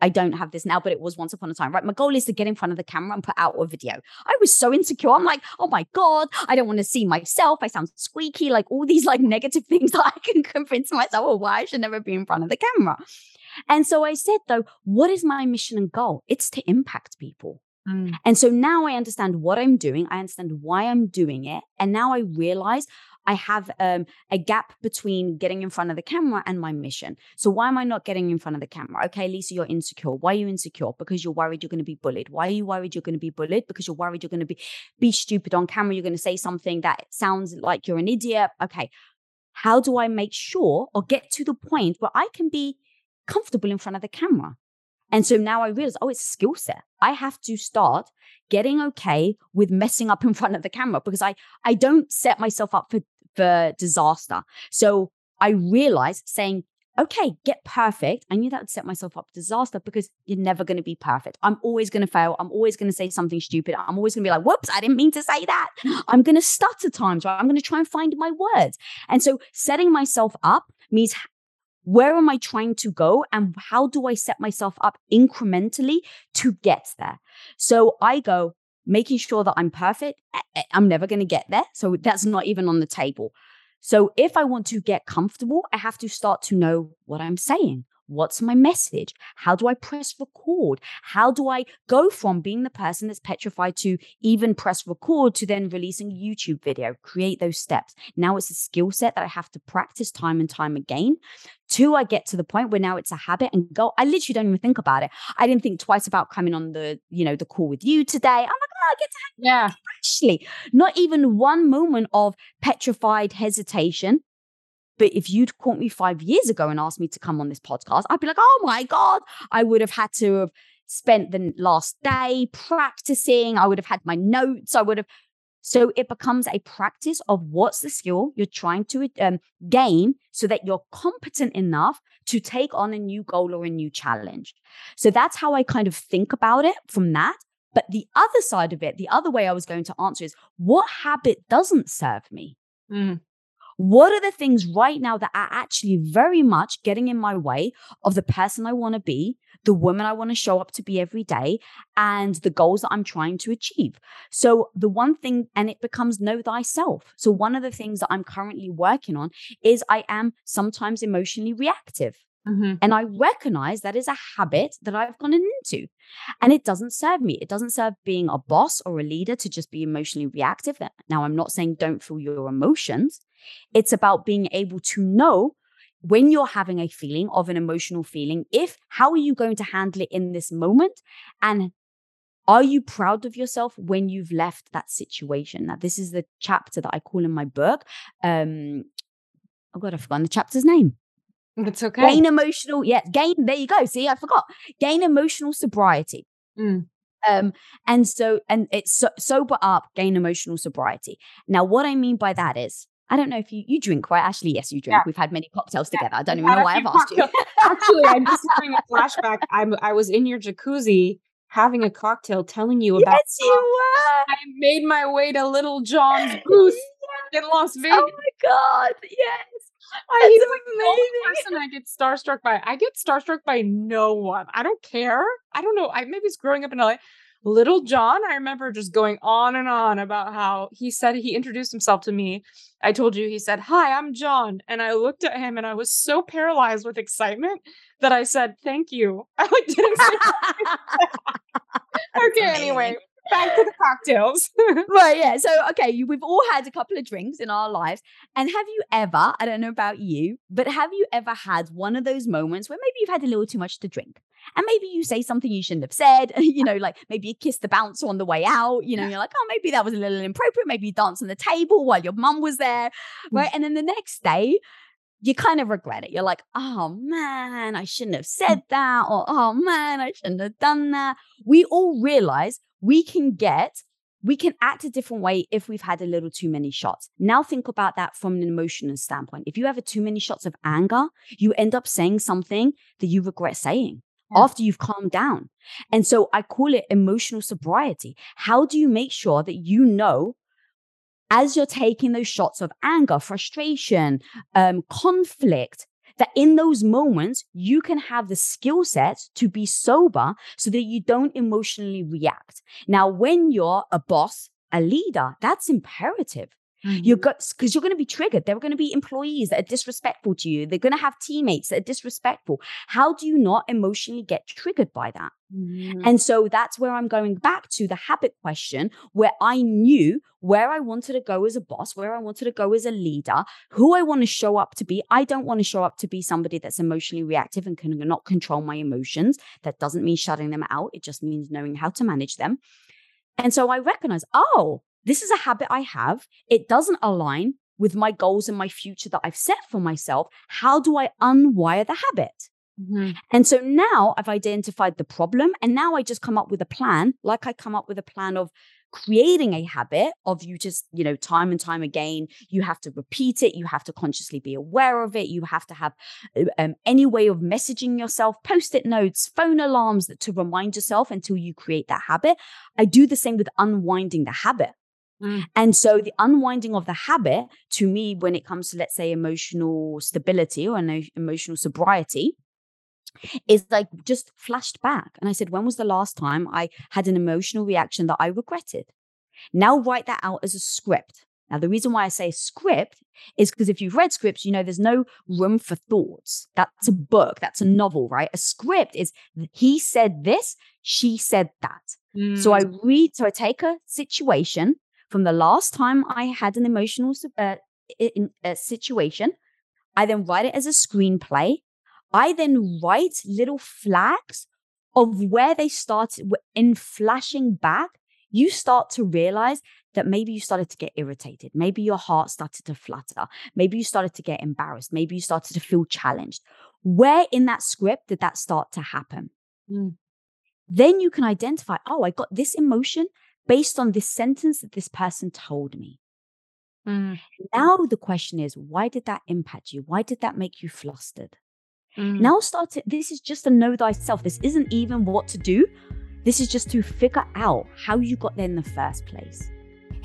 I don't have this now, but it was once upon a time, right? My goal is to get in front of the camera and put out a video. I was so insecure. I'm like, oh my God, I don't want to see myself. I sound squeaky, like all these like negative things that I can convince myself of why I should never be in front of the camera. And so I said, though, what is my mission and goal? It's to impact people. Mm. And so now I understand what I'm doing. I understand why I'm doing it. And now I realize I have um, a gap between getting in front of the camera and my mission. So why am I not getting in front of the camera? Okay, Lisa, you're insecure. Why are you insecure? Because you're worried you're going to be bullied. Why are you worried you're going to be bullied? Because you're worried you're going to be be stupid on camera. You're going to say something that sounds like you're an idiot. Okay, how do I make sure or get to the point where I can be comfortable in front of the camera? And so now I realize, oh, it's a skill set. I have to start getting okay with messing up in front of the camera because I I don't set myself up for for disaster. So I realized saying, okay, get perfect. I knew that would set myself up for disaster because you're never going to be perfect. I'm always going to fail. I'm always going to say something stupid. I'm always going to be like, whoops, I didn't mean to say that. I'm going to stutter times, right? I'm going to try and find my words. And so setting myself up means where am I trying to go and how do I set myself up incrementally to get there? So I go, making sure that I'm perfect, I'm never going to get there. So that's not even on the table. So if I want to get comfortable, I have to start to know what I'm saying. What's my message? How do I press record? How do I go from being the person that's petrified to even press record to then releasing a YouTube video? Create those steps. Now it's a skill set that I have to practice time and time again. Two, I get to the point where now it's a habit and go. I literally don't even think about it. I didn't think twice about coming on the, you know, the call with you today. I'm like, oh, I get to hang
yeah.
Actually, not even one moment of petrified hesitation but if you'd caught me five years ago and asked me to come on this podcast, I'd be like, oh my God, I would have had to have spent the last day practicing. I would have had my notes. I would have. So it becomes a practice of what's the skill you're trying to um, gain so that you're competent enough to take on a new goal or a new challenge. So that's how I kind of think about it from that. But the other side of it, the other way I was going to answer is what habit doesn't serve me?
Mm.
What are the things right now that are actually very much getting in my way of the person I want to be, the woman I want to show up to be every day, and the goals that I'm trying to achieve? So, the one thing, and it becomes know thyself. So, one of the things that I'm currently working on is I am sometimes emotionally reactive.
Mm-hmm.
And I recognize that is a habit that I've gone into. And it doesn't serve me. It doesn't serve being a boss or a leader to just be emotionally reactive. Now, I'm not saying don't feel your emotions. It's about being able to know when you're having a feeling of an emotional feeling, if how are you going to handle it in this moment? And are you proud of yourself when you've left that situation? Now, this is the chapter that I call in my book. Um, oh God, I've forgotten the chapter's name.
It's okay.
Gain emotional, yeah, gain. There you go. See, I forgot. Gain emotional sobriety.
Mm.
Um, and so, and it's so, sober up, gain emotional sobriety. Now, what I mean by that is, I don't know if you you drink, right? Actually, yes, you drink.
Yeah.
We've had many cocktails
Yeah.
together. I don't even know why I've asked you.
Actually, I'm just having a flashback. I'm I was in your jacuzzi having a cocktail, telling you about
yes, you were.
I made my way to Lil Jon's booth in Las oh Vegas.
Oh my god, yes.
I
That's
he's like the only person I get starstruck by. I get starstruck by no one. I don't care. I don't know. I maybe it's growing up in LA. Lil Jon, I remember just going on and on about how he said he introduced himself to me. I told you he said, "Hi, I'm John," and I looked at him and I was so paralyzed with excitement that I said, "Thank you." I like didn't say. okay, anyway, back to the cocktails.
right, yeah. So, okay, you, we've all had a couple of drinks in our lives. And have you ever, I don't know about you, but have you ever had one of those moments where maybe you've had a little too much to drink? And maybe you say something you shouldn't have said, you know, like maybe you kiss the bouncer on the way out, you know, you're like, oh, maybe that was a little inappropriate. Maybe you dance on the table while your mum was there, mm. right? And then the next day, you kind of regret it. You're like, oh man, I shouldn't have mm. said that. Or, oh man, I shouldn't have done that. We all realize we can get, we can act a different way if we've had a little too many shots. Now think about that from an emotional standpoint. If you have a too many shots of anger, you end up saying something that you regret saying.
Yeah.
After you've calmed down. And so I call it emotional sobriety. How do you make sure that you know as you're taking those shots of anger, frustration, um, conflict, that in those moments you can have the skill set to be sober so that you don't emotionally react. Now, when you're a boss, a leader, that's imperative. You're because you're going to be triggered. There are going to be employees that are disrespectful to you. They're going to have teammates that are disrespectful. How do you not emotionally get triggered by that?
Mhm.
And so that's where I'm going back to the habit question, where I knew where I wanted to go as a boss, where I wanted to go as a leader, who I want to show up to be. I don't want to show up to be somebody that's emotionally reactive and can not control my emotions. That doesn't mean shutting them out, it just means knowing how to manage them. And so I recognize, oh, this is a habit I have. It doesn't align with my goals and my future that I've set for myself. How do I unwire the habit?
Mhm.
And so now I've identified the problem, and now I just come up with a plan, like I come up with a plan of creating a habit of you just, you know, time and time again. You have to repeat it. You have to consciously be aware of it. You have to have uh, um, any way of messaging yourself, post it notes, phone alarms to remind yourself until you create that habit. I do the same with unwinding the habit.
Mm.
And so the unwinding of the habit to me, when it comes to, let's say, emotional stability or emo- emotional sobriety, is like just flashed back. And I said, when was the last time I had an emotional reaction that I regretted? Now write that out as a script. Now, the reason why I say script is because if you've read scripts, you know there's no room for thoughts. That's a book, that's a novel, right? A script is he said this, she said that. So I
Mm.
read, so I take a situation from the last time I had an emotional uh, in, uh, situation. I then write it as a screenplay. I then write little flags of where they started in flashing back. You start to realize that maybe you started to get irritated. Maybe your heart started to flutter. Maybe you started to get embarrassed. Maybe you started to feel challenged. Where in that script did that start to happen?
Mm.
then you can identify, oh, I got this emotion based on this sentence that this person told me.
Mm.
Now the question is, why did that impact you? Why did that make you flustered?
Mm.
Now start to, this is just a know thyself. This isn't even what to do. This is just to figure out how you got there in the first place.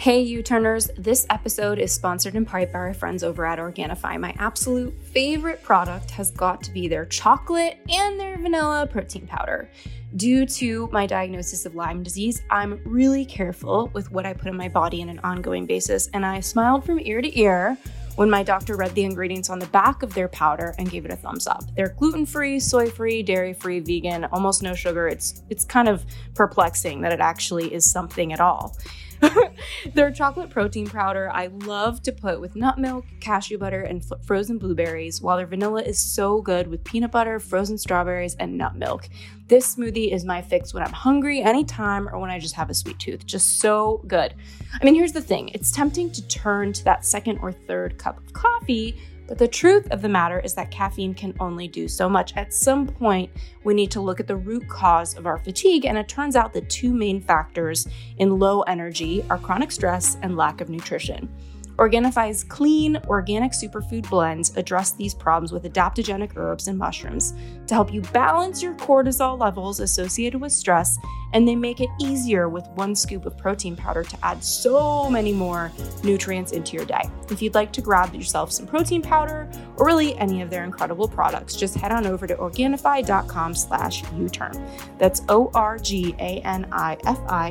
Hey, U Turners, this episode is sponsored in part by our friends over at Organifi. My absolute favorite product has got to be their chocolate and their vanilla protein powder. Due to my diagnosis of Lyme disease, I'm really careful with what I put in my body on an ongoing basis, and I smiled from ear to ear when my doctor read the ingredients on the back of their powder and gave it a thumbs up. They're gluten-free, soy-free, dairy-free, vegan, almost no sugar. It's it's kind of perplexing that it actually is something at all. Their chocolate protein powder I love to put with nut milk, cashew butter, and f- frozen blueberries, while their vanilla is so good with peanut butter, frozen strawberries, and nut milk. This smoothie is my fix when I'm hungry anytime or when I just have a sweet tooth. Just so good. I mean, here's the thing it's tempting to turn to that second or third cup of coffee but the truth of the matter is that caffeine can only do so much. At some point, we need to look at the root cause of our fatigue, and it turns out the two main factors in low energy are chronic stress and lack of nutrition. Organifi's clean, organic superfood blends address these problems with adaptogenic herbs and mushrooms to help you balance your cortisol levels associated with stress, and they make it easier with one scoop of protein powder to add so many more nutrients into your day. If you'd like to grab yourself some protein powder or really any of their incredible products, just head on over to organifi.com slash U-turn. That's O-R-G-A-N-I-F-I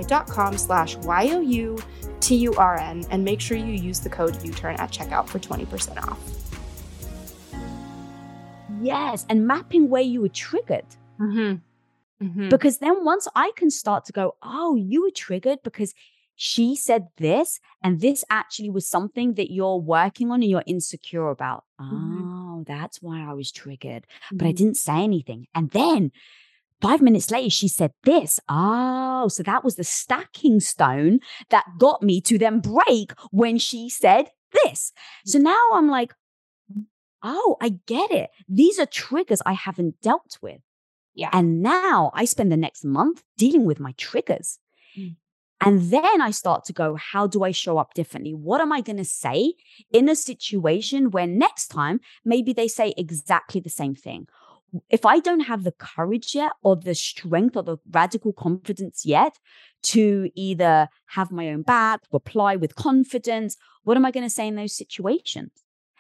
dot com slash Y-O-U T U R N, and make sure you use the code U-turn at checkout for 20% off.
Yes, and mapping where you were triggered.
Mm-hmm. Mm-hmm.
Because then once I can start to go, oh, you were triggered because she said this, and this actually was something that you're working on and you're insecure about.
Mhm.
Oh, that's why I was triggered, but I didn't say anything. And then five minutes later, she said this. Oh, so that was the stacking stone that got me to then break when she said this. So now I'm like, oh, I get it. These are triggers I haven't dealt with.
Yeah.
And now I spend the next month dealing with my triggers.
Mm.
And then I start to go, how do I show up differently? What am I going to say in a situation where next time maybe they say exactly the same thing? If I don't have the courage yet, or the strength, or the radical confidence yet to either have my own back, reply with confidence, what am I going to say in those situations?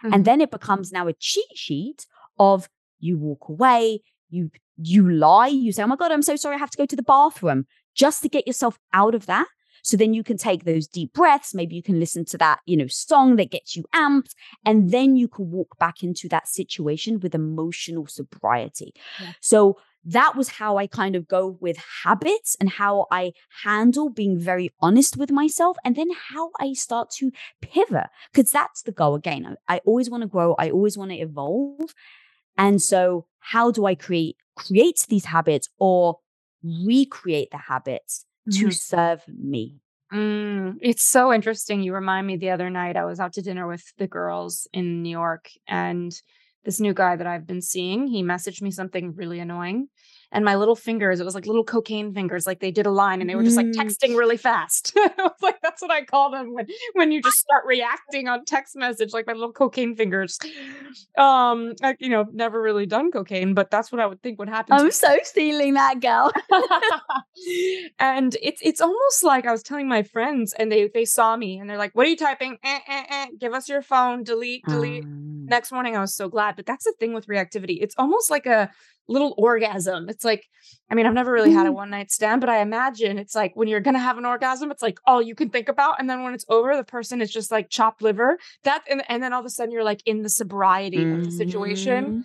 Mhm.
And then it becomes now a cheat sheet of you walk away, you you lie, you say, "Oh my god, I'm so sorry, I have to go to the bathroom," just to get yourself out of that. So then you can take those deep breaths, maybe you can listen to that, you know, song that gets you amped, and then you can walk back into that situation with emotional sobriety.
Yeah.
So that was how I kind of go with habits and how I handle being very honest with myself, and then how I start to pivot because that's the goal again. I, I always want to grow, I always want to evolve. And so, how do I create create these habits or recreate the habits to
Mhm.
serve me?
Mm, it's so interesting. You remind me the other night I was out to dinner with the girls in New York and this new guy that I've been seeing, he messaged me something really annoying. And my little fingers, it was like little cocaine fingers, like they did a line and they were just like
Mm.
texting really fast. I was like, that's what I call them when when you just start reacting on text message, like my little cocaine fingers. Um, I, you know, never really done cocaine, but that's what I would think would happen.
I'm so stealing that girl.
and it's it's almost like I was telling my friends, and they they saw me, and they're like, "What are you typing? Eh, eh, eh. Give us your phone. Delete, delete."
Um,
Next morning, I was so glad. But that's the thing with reactivity; it's almost like a little orgasm. It's like, I mean, I've never really had a
Mm.
one night stand, but I imagine it's like when you're gonna have an orgasm, it's like all you can think about, and then when it's over, the person is just like chopped liver. That and, and then all of a sudden you're like in the sobriety of the situation.
mhm.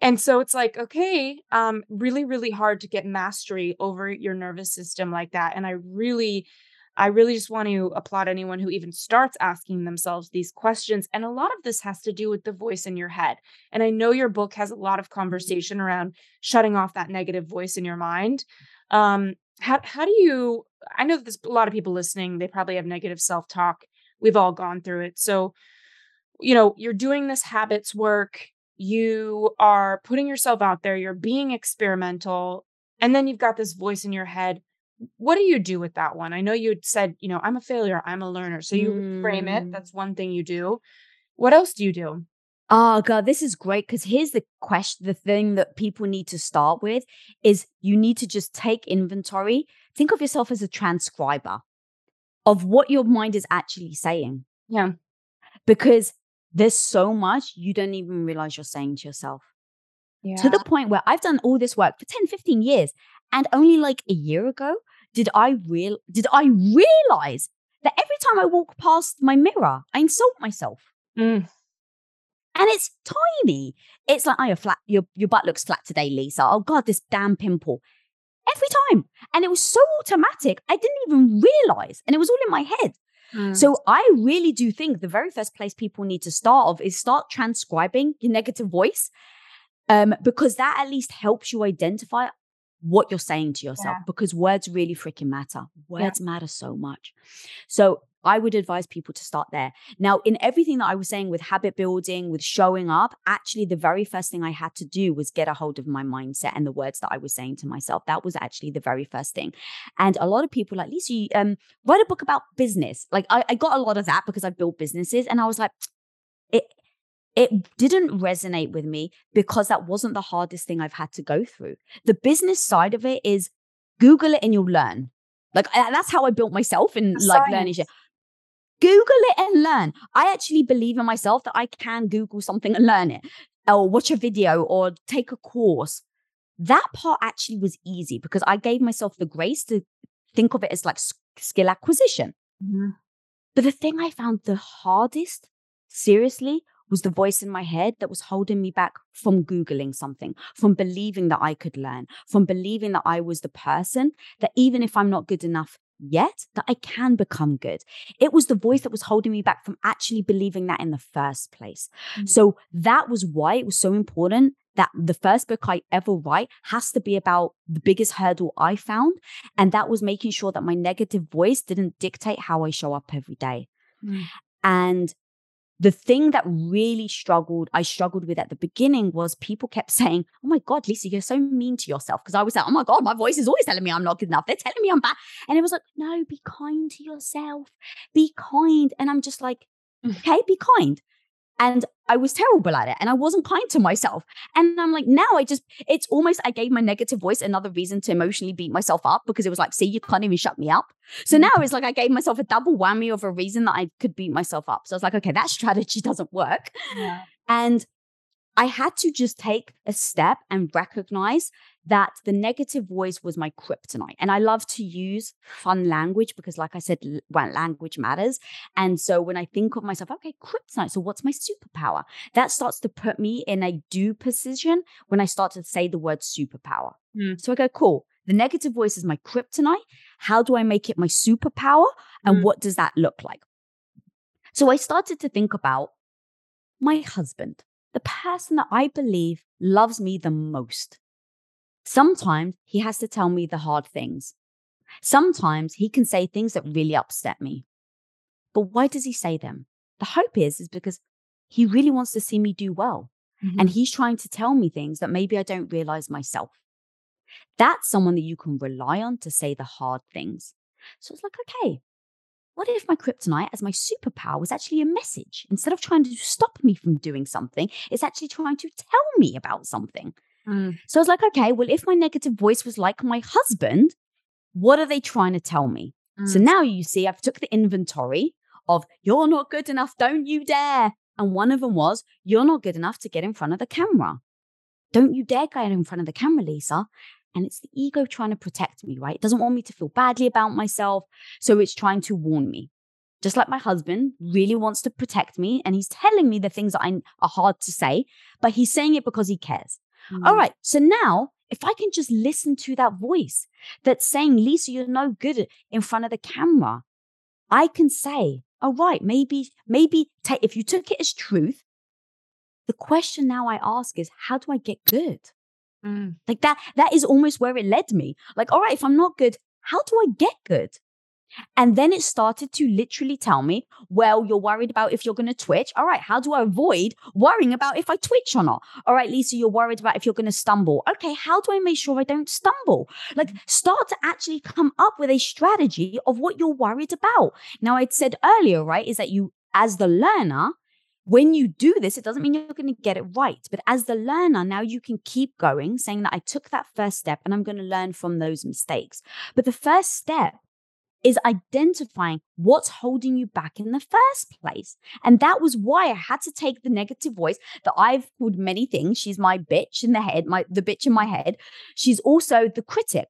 And so it's like, okay, um, really, really hard to get mastery over your nervous system like that. And I really, I really just want to applaud anyone who even starts asking themselves these questions. And a lot of this has to do with the voice in your head. And I know your book has a lot of conversation around shutting off that negative voice in your mind. Um, how how do you? I know that there's a lot of people listening. They probably have negative self talk. We've all gone through it. So, you know, you're doing this habits work you are putting yourself out there, you're being experimental, and then you've got this voice in your head. What do you do with that one? I know you said, you know, I'm a failure, I'm a learner. So you frame it.
Mm.
That's one thing you do. What else do you do?
Oh god, this is great because here's the question the thing that people need to start with is you need to just take inventory. Think of yourself as a transcriber of what your mind is actually saying.
Yeah.
Because there's so much you don't even realize you're saying to yourself.
Yeah.
To the point where I've done all this work for 10, 15 years. And only like a year ago did I real did I realize that every time I walk past my mirror, I insult myself.
Mm.
And it's tiny. It's like, oh, your flat, your, your butt looks flat today, Lisa. Oh God, this damn pimple. Every time. And it was so automatic, I didn't even realize. And it was all in my head.
Mm.
So I really do think the very first place people need to start off is start transcribing your negative voice. Um, because that at least helps you identify what you're saying to yourself
Yeah.
because words really freaking matter. Words matter so much. So I would advise people to start there. Now, in everything that I was saying with habit building, with showing up, actually, the very first thing I had to do was get a hold of my mindset and the words that I was saying to myself. That was actually the very first thing. And a lot of people like, Lisa, you, um, write a book about business. Like, I, I got a lot of that because I've built businesses. And I was like, it, it didn't resonate with me because that wasn't the hardest thing I've had to go through. The business side of it is Google it and you'll learn. Like that's how I built myself in
The
like learning
science.
shit. Google it and learn. I actually believe in myself that I can Google something and learn it, or watch a video, or take a course. That part actually was easy because I gave myself the grace to think of it as like skill acquisition.
Mhm.
But the thing I found the hardest, seriously, was the voice in my head that was holding me back from Googling something, from believing that I could learn, from believing that I was the person that even if I'm not good enough yet, that I can become good. It was the voice that was holding me back from actually believing that in the first place.
Mm.
So that was why it was so important that the first book I ever write has to be about the biggest hurdle I found. And that was making sure that my negative voice didn't dictate how I show up every day.
Mm.
And the thing that really struggled, I struggled with at the beginning was people kept saying, Oh my God, Lisa, you're so mean to yourself. Because I was like, Oh my God, my voice is always telling me I'm not good enough. They're telling me I'm bad. And it was like, No, be kind to yourself. Be kind. And I'm just like, mm. Okay, be kind. And I was terrible at it and I wasn't kind to myself. And I'm like, now I just, it's almost, I gave my negative voice another reason to emotionally beat myself up because it was like, see, you can't even shut me up. So mm. now it's like I gave myself a double whammy of a reason that I could beat myself up. So I was like, okay, that strategy doesn't work.
Yeah.
And I had to just take a step and recognize that the negative voice was my kryptonite. And I love to use fun language because, like I said, language matters. And so when I think of myself, okay, kryptonite, so what's my superpower? That starts to put me in a do position when I start to say the word superpower.
Mm.
So I go, cool. The negative voice is my kryptonite. How do I make it my superpower? And
Mm.
what does that look like? So I started to think about my husband, the person that I believe loves me the most. Sometimes he has to tell me the hard things. Sometimes he can say things that really upset me. But why does he say them? The hope is is because he really wants to see me do well mm-hmm. and he's trying to tell me things that maybe I don't realize myself. That's someone that you can rely on to say the hard things. So it's like, okay, what if my kryptonite as my superpower was actually a message? Instead of trying to stop me from doing something, it's actually trying to tell me about something.
Mm.
So I was like, okay, well, if my negative voice was like my husband, what are they trying to tell me? So
Mm.
now you see, I've took the inventory of you're not good enough, don't you dare. And one of them was, you're not good enough to get in front of the camera. Don't you dare get in front of the camera, Lisa. And it's the ego trying to protect me, right? It doesn't want me to feel badly about myself. So it's trying to warn me. Just like my husband really wants to protect me and he's telling me the things that I, are hard to say, but he's saying it because he cares. All
Mm.
right. So now, if I can just listen to that voice that's saying, Lisa, you're no good in front of the camera, I can say, all right, maybe, maybe take, if you took it as truth, the question now I ask is, how do I get good?
Mm.
Like that, that is almost where it led me. Like, all right, if I'm not good, how do I get good? And then it started to literally tell me, well, you're worried about if you're going to twitch. All right, how do I avoid worrying about if I twitch or not? All right, Lisa, you're worried about if you're going to stumble. Okay, how do I make sure I don't stumble? Like, mm. start to actually come up with a strategy of what you're worried about. Now, I'd said earlier, right, is that you, as the learner, when you do this, it doesn't mean you're going to get it right. But as the learner, now you can keep going, saying that I took that first step and I'm going to learn from those mistakes. But the first step is identifying what's holding you back in the first place. And that was why I had to take the negative voice that I've called many things. She's my bitch in the head, my the bitch in my head. She's also the critic.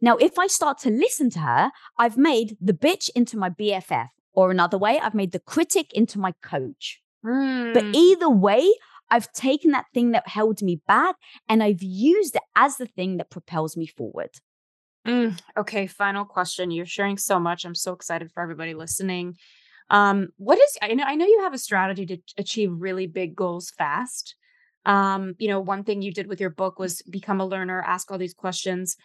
Now, if I start to listen to her, I've made the bitch into my BFF. Or another way, I've made the critic into my coach.
Mm.
But either way, I've taken that thing that held me back and I've used it as the thing that propels me forward.
Mm, okay, final question. You're sharing so much. I'm so excited for everybody listening. Um, what is I know I know you have a strategy to achieve really big goals fast. Um, you know, one thing you did with your book was become a learner, ask all these questions.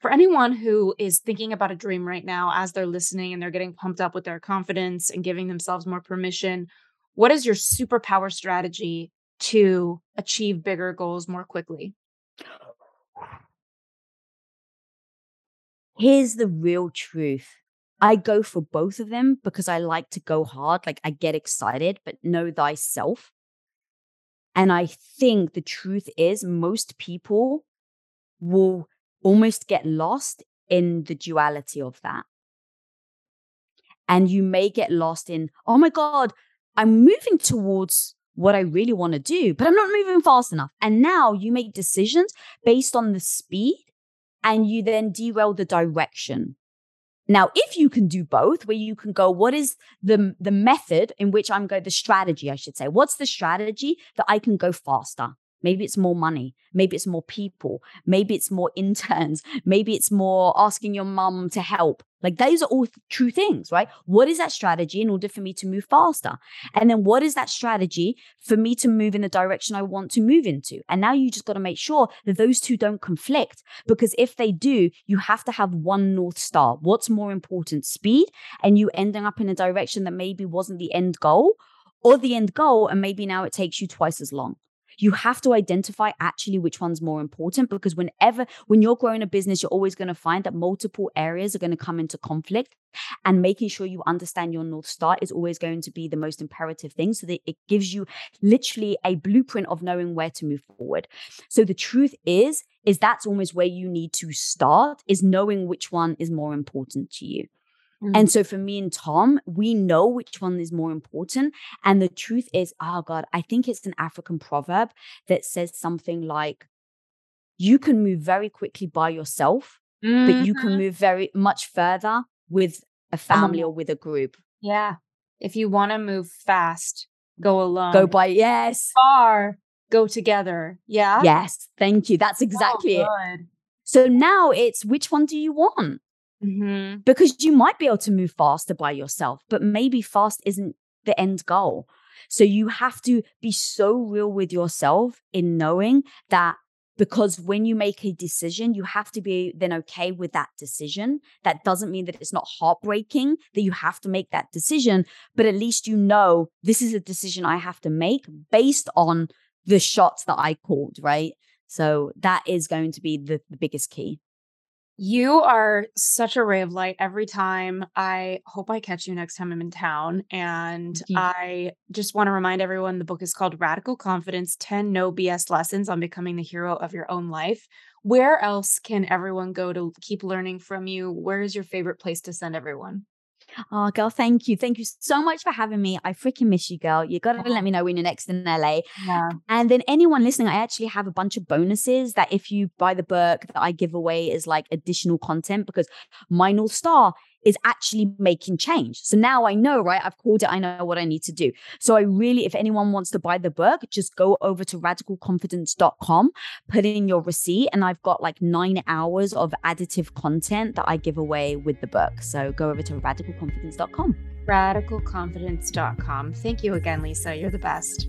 For anyone who is thinking about a dream right now as they're listening and they're getting pumped up with their confidence and giving themselves more permission, what is your superpower strategy to achieve bigger goals more quickly?
Here's the real truth. I go for both of them because I like to go hard. Like I get excited, but know thyself. And I think the truth is, most people will almost get lost in the duality of that. And you may get lost in, oh my God, I'm moving towards what I really want to do, but I'm not moving fast enough. And now you make decisions based on the speed and you then derail the direction. Now, if you can do both, where you can go, what is the, the method in which I'm going, the strategy, I should say, what's the strategy that I can go faster? Maybe it's more money. Maybe it's more people. Maybe it's more interns. Maybe it's more asking your mum to help. Like those are all th- true things, right? What is that strategy in order for me to move faster? And then what is that strategy for me to move in the direction I want to move into? And now you just got to make sure that those two don't conflict because if they do, you have to have one North Star. What's more important, speed and you ending up in a direction that maybe wasn't the end goal or the end goal and maybe now it takes you twice as long you have to identify actually which one's more important because whenever when you're growing a business you're always going to find that multiple areas are going to come into conflict and making sure you understand your north star is always going to be the most imperative thing so that it gives you literally a blueprint of knowing where to move forward. So the truth is is that's almost where you need to start is knowing which one is more important to you Mm-hmm. And so for me and Tom, we know which one is more important. And the truth is, oh God, I think it's an African proverb that says something like, you can move very quickly by yourself, mm-hmm. but you can mm-hmm. move very much further with a family or with a group.
Yeah. If you want to move fast, go alone.
Go by, yes.
Far, go together. Yeah.
Yes. Thank you. That's exactly oh, it. So now it's which one do you want?
Mm-hmm.
Because you might be able to move faster by yourself, but maybe fast isn't the end goal. So you have to be so real with yourself in knowing that because when you make a decision, you have to be then okay with that decision. That doesn't mean that it's not heartbreaking that you have to make that decision, but at least you know this is a decision I have to make based on the shots that I called, right? So that is going to be the, the biggest key.
You are such a ray of light every time. I hope I catch you next time I'm in town. And I just want to remind everyone the book is called Radical Confidence 10 No BS Lessons on Becoming the Hero of Your Own Life. Where else can everyone go to keep learning from you? Where is your favorite place to send everyone?
Oh, girl, thank you. Thank you so much for having me. I freaking miss you, girl. You got to let me know when you're next in LA.
Yeah.
And then anyone listening, I actually have a bunch of bonuses that if you buy the book that I give away is like additional content because my North Star is actually making change. So now I know, right? I've called it, I know what I need to do. So I really, if anyone wants to buy the book, just go over to radicalconfidence.com, put in your receipt, and I've got like nine hours of additive content that I give away with the book. So go over to radicalconfidence.com.
Radicalconfidence.com. Thank you again, Lisa. You're the best.